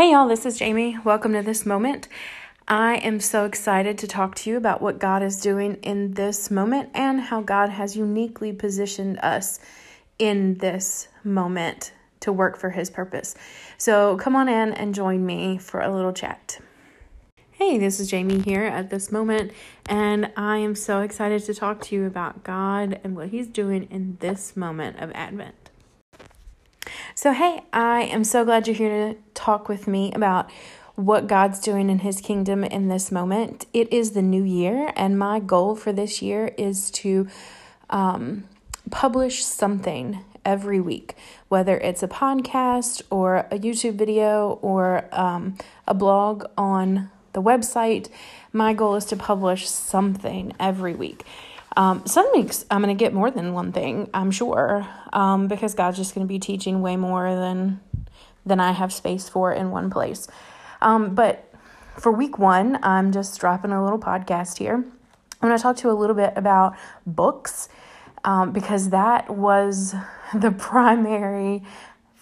Hey, y'all, this is Jamie. Welcome to this moment. I am so excited to talk to you about what God is doing in this moment and how God has uniquely positioned us in this moment to work for His purpose. So come on in and join me for a little chat. Hey, this is Jamie here at this moment, and I am so excited to talk to you about God and what He's doing in this moment of Advent. So, hey, I am so glad you're here to talk with me about what God's doing in His kingdom in this moment. It is the new year, and my goal for this year is to um, publish something every week, whether it's a podcast or a YouTube video or um, a blog on the website. My goal is to publish something every week. Um, some weeks I'm going to get more than one thing, I'm sure, um, because God's just going to be teaching way more than than I have space for in one place. Um, but for week one, I'm just dropping a little podcast here. I'm going to talk to you a little bit about books um, because that was the primary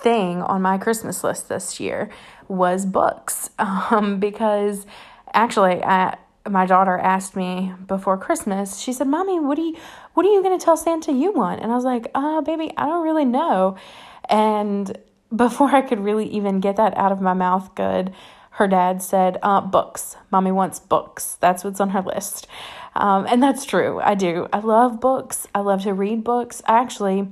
thing on my Christmas list this year was books um, because actually I my daughter asked me before Christmas, she said, Mommy, what are you what are you gonna tell Santa you want? And I was like, uh, baby, I don't really know. And before I could really even get that out of my mouth good, her dad said, uh, books. Mommy wants books. That's what's on her list. Um, and that's true. I do. I love books. I love to read books. I actually,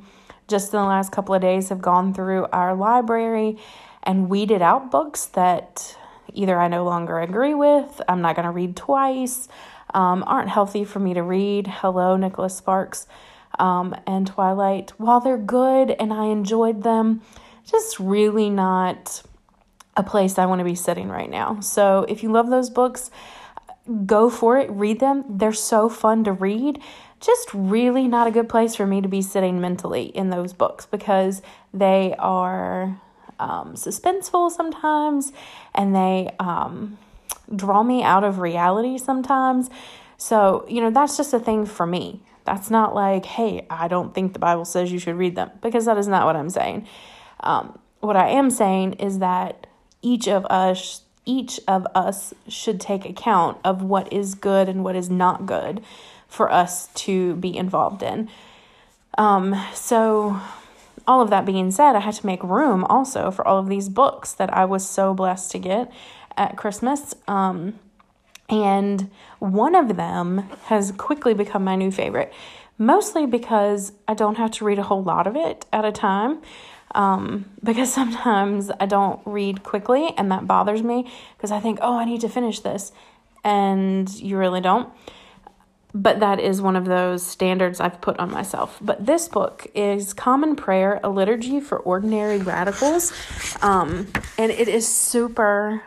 just in the last couple of days, have gone through our library and weeded out books that either I no longer agree with, I'm not going to read twice, um, aren't healthy for me to read. Hello, Nicholas Sparks um, and Twilight. While they're good and I enjoyed them, just really not a place I want to be sitting right now. So if you love those books, go for it, read them. They're so fun to read. Just really not a good place for me to be sitting mentally in those books because they are um, suspenseful sometimes and they um, draw me out of reality sometimes. So, you know, that's just a thing for me. That's not like, hey, I don't think the Bible says you should read them, because that is not what I'm saying. Um, what I am saying is that each of us each of us should take account of what is good and what is not good for us to be involved in. Um, so all of that being said, I had to make room also for all of these books that I was so blessed to get at Christmas. Um, and one of them has quickly become my new favorite, mostly because I don't have to read a whole lot of it at a time. Um, because sometimes I don't read quickly, and that bothers me because I think, oh, I need to finish this, and you really don't but that is one of those standards I've put on myself. But this book is Common Prayer, a liturgy for ordinary radicals. Um, and it is super,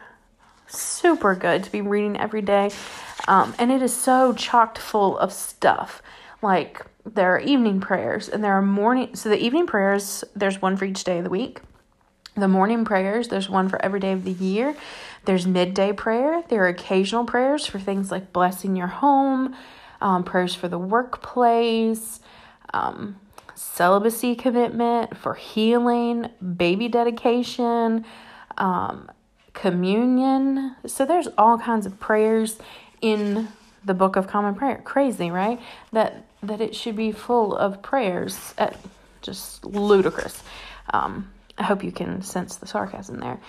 super good to be reading every day. Um, and it is so chocked full of stuff. Like there are evening prayers and there are morning. So the evening prayers, there's one for each day of the week. The morning prayers, there's one for every day of the year. There's midday prayer. There are occasional prayers for things like blessing your home, um, prayers for the workplace, um, celibacy commitment, for healing, baby dedication, um, communion. So there's all kinds of prayers in the Book of Common Prayer. Crazy, right? That that it should be full of prayers. At, just ludicrous. Um, I hope you can sense the sarcasm there.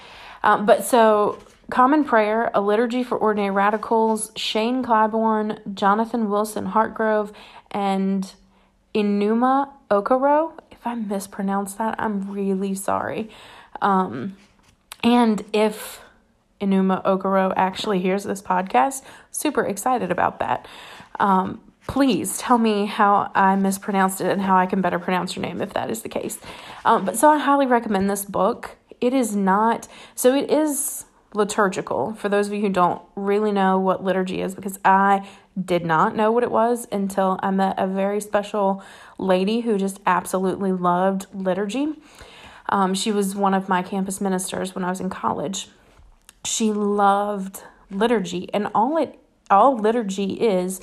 Um, but so Common Prayer, A Liturgy for Ordinary Radicals, Shane Claiborne, Jonathan Wilson Hartgrove, and Enuma Okoro. If I mispronounced that, I'm really sorry. Um, and if Enuma Okoro actually hears this podcast, super excited about that. Um, please tell me how I mispronounced it and how I can better pronounce your name if that is the case. Um, but so I highly recommend this book. It is not, so it is liturgical. For those of you who don't really know what liturgy is, because I did not know what it was until I met a very special lady who just absolutely loved liturgy. Um, she was one of my campus ministers when I was in college. She loved liturgy, and all it all liturgy is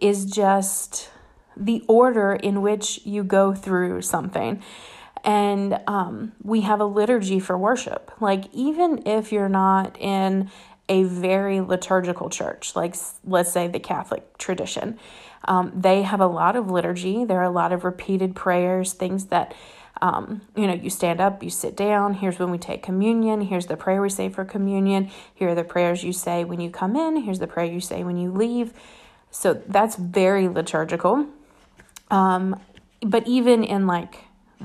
is just the order in which you go through something. And um, we have a liturgy for worship. Like, even if you're not in a very liturgical church, like let's say the Catholic tradition, um, they have a lot of liturgy. There are a lot of repeated prayers, things that um, you know, you stand up, you sit down. Here's when we take communion. Here's the prayer we say for communion. Here are the prayers you say when you come in. Here's the prayer you say when you leave. So that's very liturgical. Um, but even in like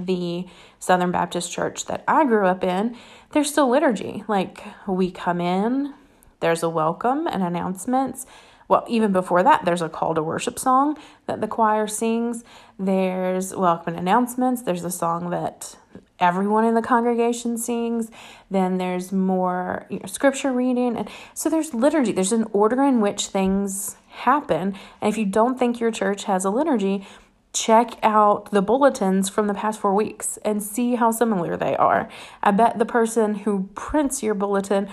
the Southern Baptist church that I grew up in, there's still liturgy. Like we come in, there's a welcome and announcements well, even before that, there's a call to worship song that the choir sings. There's welcome and announcements. There's a song that everyone in the congregation sings. Then there's more you know, scripture reading. And so there's liturgy. There's an order in which things happen. And if you don't think your church has a liturgy, check out the bulletins from the past four weeks and see how similar they are. I bet the person who prints your bulletin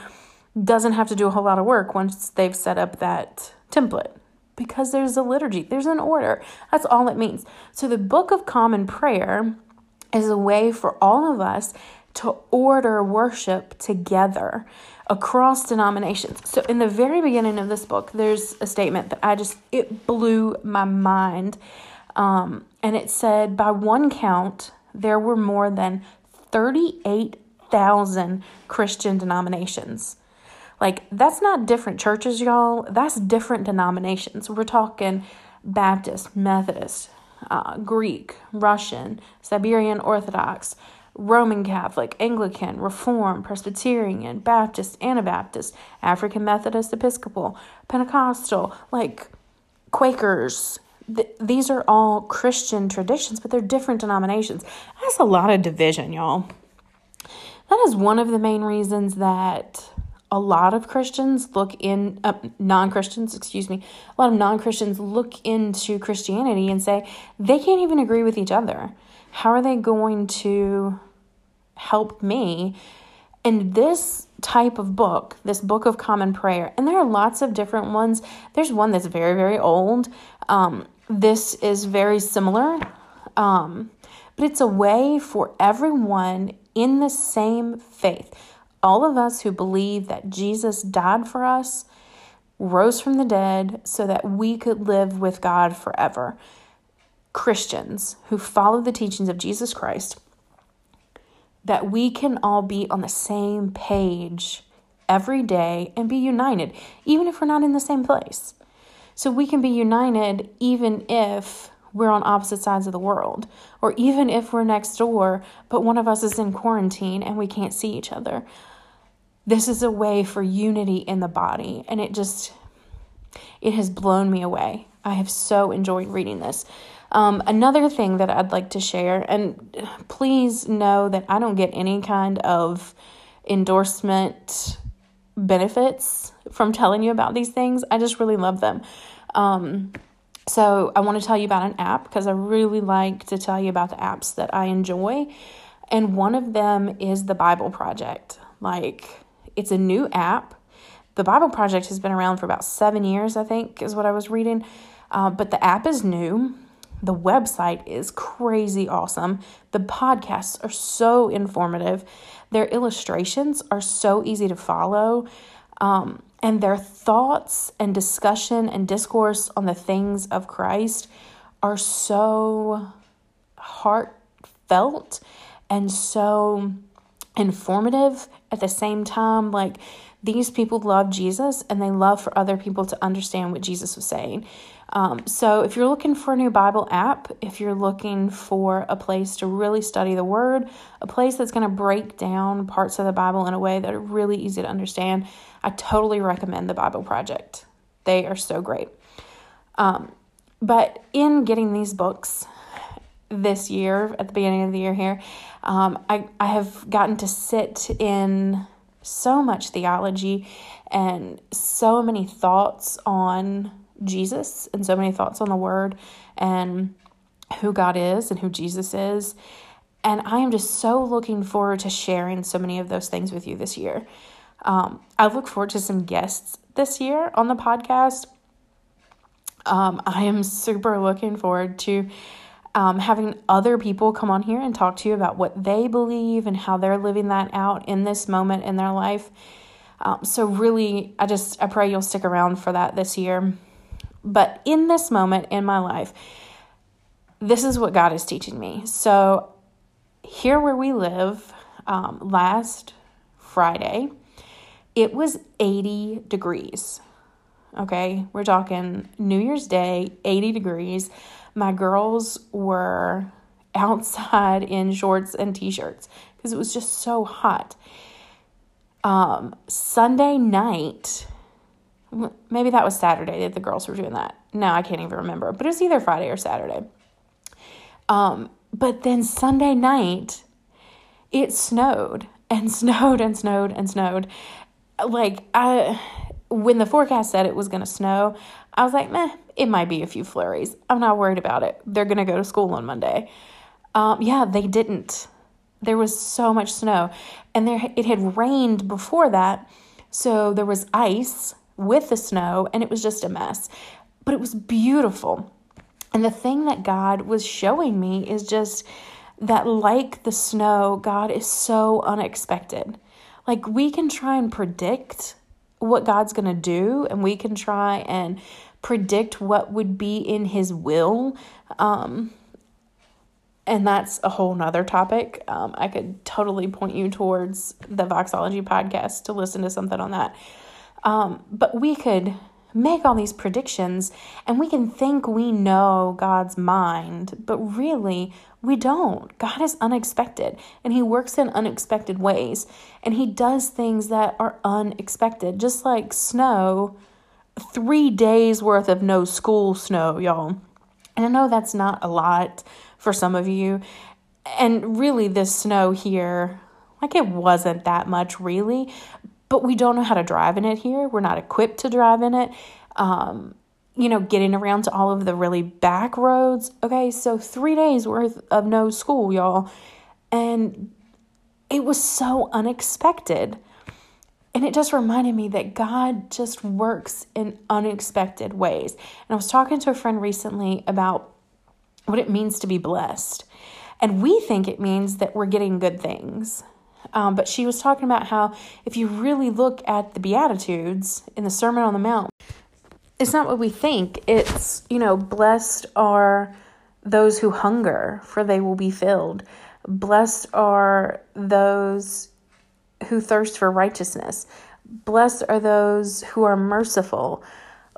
doesn't have to do a whole lot of work once they've set up that template because there's a liturgy, there's an order. That's all it means. So the Book of Common Prayer is a way for all of us to order worship together across denominations. So in the very beginning of this book, there's a statement that I just it blew my mind. Um, and it said by one count there were more than 38,000 Christian denominations. Like, that's not different churches, y'all. That's different denominations. We're talking Baptist, Methodist, uh, Greek, Russian, Siberian Orthodox, Roman Catholic, Anglican, Reformed, Presbyterian, Baptist, Anabaptist, African Methodist, Episcopal, Pentecostal, like Quakers. Th- these are all Christian traditions, but they're different denominations. That's a lot of division, y'all. That is one of the main reasons that a lot of Christians look in, uh, non Christians, excuse me, a lot of non Christians look into Christianity and say they can't even agree with each other. How are they going to help me? And this type of book, this book of common prayer, and there are lots of different ones. There's one that's very, very old. Um, this is very similar, um, but it's a way for everyone in the same faith all of us who believe that Jesus died for us, rose from the dead, so that we could live with God forever. Christians who follow the teachings of Jesus Christ, that we can all be on the same page every day and be united, even if we're not in the same place. So we can be united even if we're on opposite sides of the world, or even if we're next door, but one of us is in quarantine and we can't see each other. This is a way for unity in the body, and it just it has blown me away. I have so enjoyed reading this. Um, another thing that I'd like to share, and please know that I don't get any kind of endorsement benefits from telling you about these things. I just really love them. Um, so I want to tell you about an app because I really like to tell you about the apps that I enjoy. And one of them is the Bible Project. Like, it's a new app. The Bible Project has been around for about seven years, I think, is what I was reading. Uh, but the app is new. The website is crazy awesome. The podcasts are so informative. Their illustrations are so easy to follow. Um, and their thoughts and discussion and discourse on the things of Christ are so heartfelt and so informative at the same time. Like these people love Jesus and they love for other people to understand what Jesus was saying. Um, so, if you're looking for a new Bible app, if you're looking for a place to really study the Word, a place that's going to break down parts of the Bible in a way that are really easy to understand, I totally recommend the Bible Project. They are so great. Um, but in getting these books, this year, at the beginning of the year here, um, I, I have gotten to sit in so much theology and so many thoughts on Jesus and so many thoughts on the Word and who God is and who Jesus is. And I am just so looking forward to sharing so many of those things with you this year. Um, I look forward to some guests this year on the podcast. Um, I am super looking forward to um, having other people come on here and talk to you about what they believe and how they're living that out in this moment in their life. Um, so, really, I just I pray you'll stick around for that this year. But in this moment in my life, this is what God is teaching me. So, here where we live, um, last Friday, it was 80 degrees. Okay, we're talking New Year's Day, 80 degrees. My girls were outside in shorts and t shirts because it was just so hot. Um, Sunday night, maybe that was Saturday that the girls were doing that. No, I can't even remember, but it was either Friday or Saturday. Um, but then Sunday night, it snowed and snowed and snowed and snowed. Like I when the forecast said it was going to snow, I was like, meh, it might be a few flurries. I'm not worried about it. They're going to go to school on Monday. Um, yeah, they didn't. There was so much snow, and there it had rained before that, so there was ice with the snow, and it was just a mess. But it was beautiful. And the thing that God was showing me is just that, like the snow, God is so unexpected. Like, we can try and predict what God's going to do, and we can try and predict what would be in His will. Um, and that's a whole nother topic. Um, I could totally point you towards the Voxology podcast to listen to something on that. Um, but we could make all these predictions and we can think we know God's mind, but really we don't. God is unexpected and He works in unexpected ways and He does things that are unexpected, just like snow, three days worth of no school snow, y'all. And I know that's not a lot for some of you. And really, this snow here, like it wasn't that much really, but we don't know how to drive in it here. We're not equipped to drive in it. Um, you know, getting around to all of the really back roads. Okay, so three days worth of no school, y'all. And it was so unexpected. And it just reminded me that God just works in unexpected ways. And I was talking to a friend recently about what it means to be blessed. And we think it means that we're getting good things. Um, but she was talking about how if you really look at the Beatitudes in the Sermon on the Mount, it's not what we think. It's, you know, blessed are those who hunger, for they will be filled. Blessed are those who thirst for righteousness. Blessed are those who are merciful.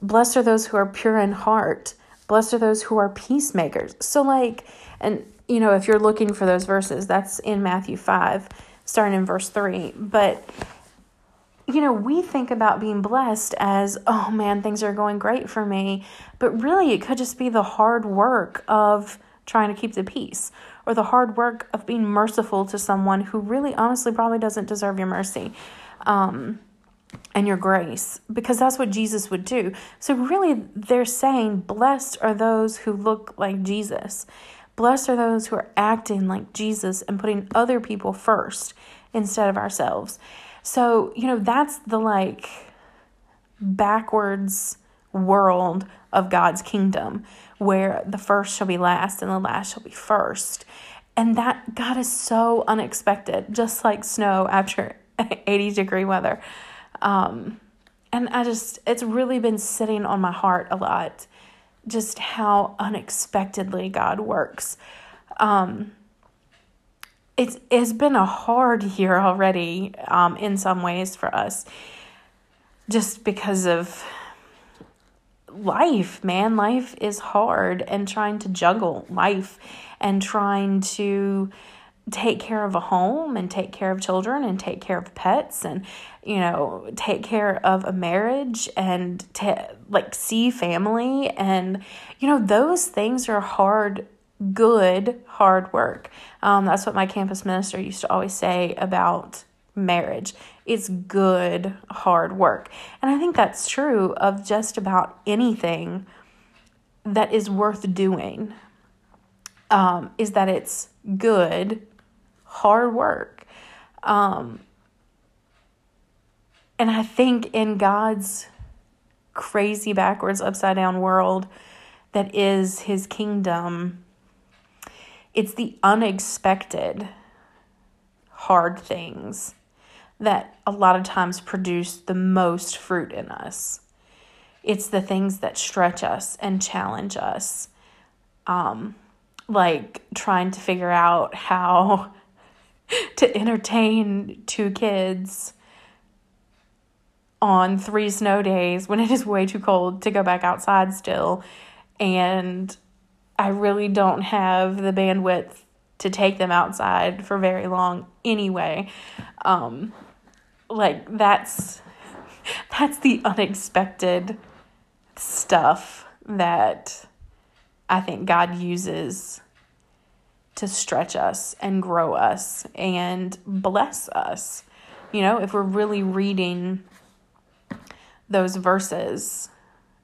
Blessed are those who are pure in heart. Blessed are those who are peacemakers. So, like, and, you know, if you're looking for those verses, that's in Matthew 5 starting in verse 3. But, you know, we think about being blessed as, oh man, things are going great for me. But really, it could just be the hard work of trying to keep the peace or the hard work of being merciful to someone who really honestly probably doesn't deserve your mercy. Um, and your grace because that's what Jesus would do. So, really, they're saying, Blessed are those who look like Jesus. Blessed are those who are acting like Jesus and putting other people first instead of ourselves. So, you know, that's the like backwards world of God's kingdom where the first shall be last and the last shall be first. And that God is so unexpected, just like snow after 80 degree weather. Um, and I just, it's really been sitting on my heart a lot just how unexpectedly God works. Um, it's it's been a hard year already um, in some ways for us, just because of life. Man, life is hard, and trying to juggle life and trying to take care of a home and take care of children and take care of pets and you know take care of a marriage and to like see family and you know those things are hard good hard work um, that's what my campus minister used to always say about marriage it's good hard work and i think that's true of just about anything that is worth doing um, is that it's good hard work. Um, and I think in God's crazy, backwards, upside down world that is his kingdom, it's the unexpected hard things that a lot of times produce the most fruit in us. It's the things that stretch us and challenge us. Um, like trying to figure out how to entertain two kids on three snow days when it is way too cold to go back outside still. And I really don't have the bandwidth to take them outside for very long anyway. Um, like that's that's the unexpected stuff that I think God uses to stretch us and grow us and bless us. You know, if we're really reading those verses,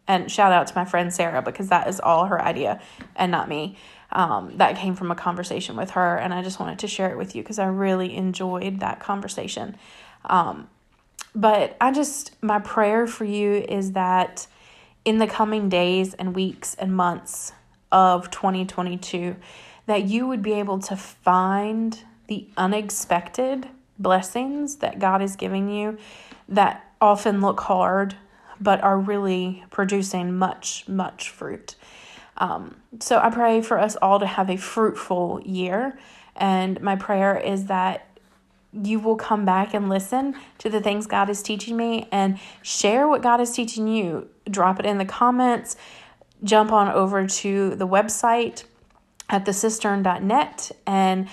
and shout out to my friend Sarah because that is all her idea and not me. Um, that came from a conversation with her, and I just wanted to share it with you because I really enjoyed that conversation. Um, but I just, my prayer for you is that in the coming days and weeks and months of 2022, that you would be able to find the unexpected blessings that God is giving you that often look hard but are really producing much, much fruit. Um, so I pray for us all to have a fruitful year. And my prayer is that you will come back and listen to the things God is teaching me and share what God is teaching you. Drop it in the comments. Jump on over to the website at thecistern.net and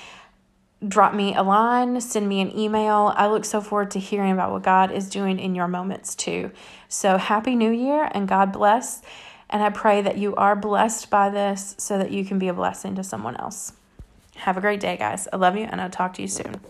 drop me a line, send me an email. I look so forward to hearing about what God is doing in your moments too. So, Happy New Year and God bless. And I pray that you are blessed by this so that you can be a blessing to someone else. Have a great day, guys. I love you, and I'll talk to you soon.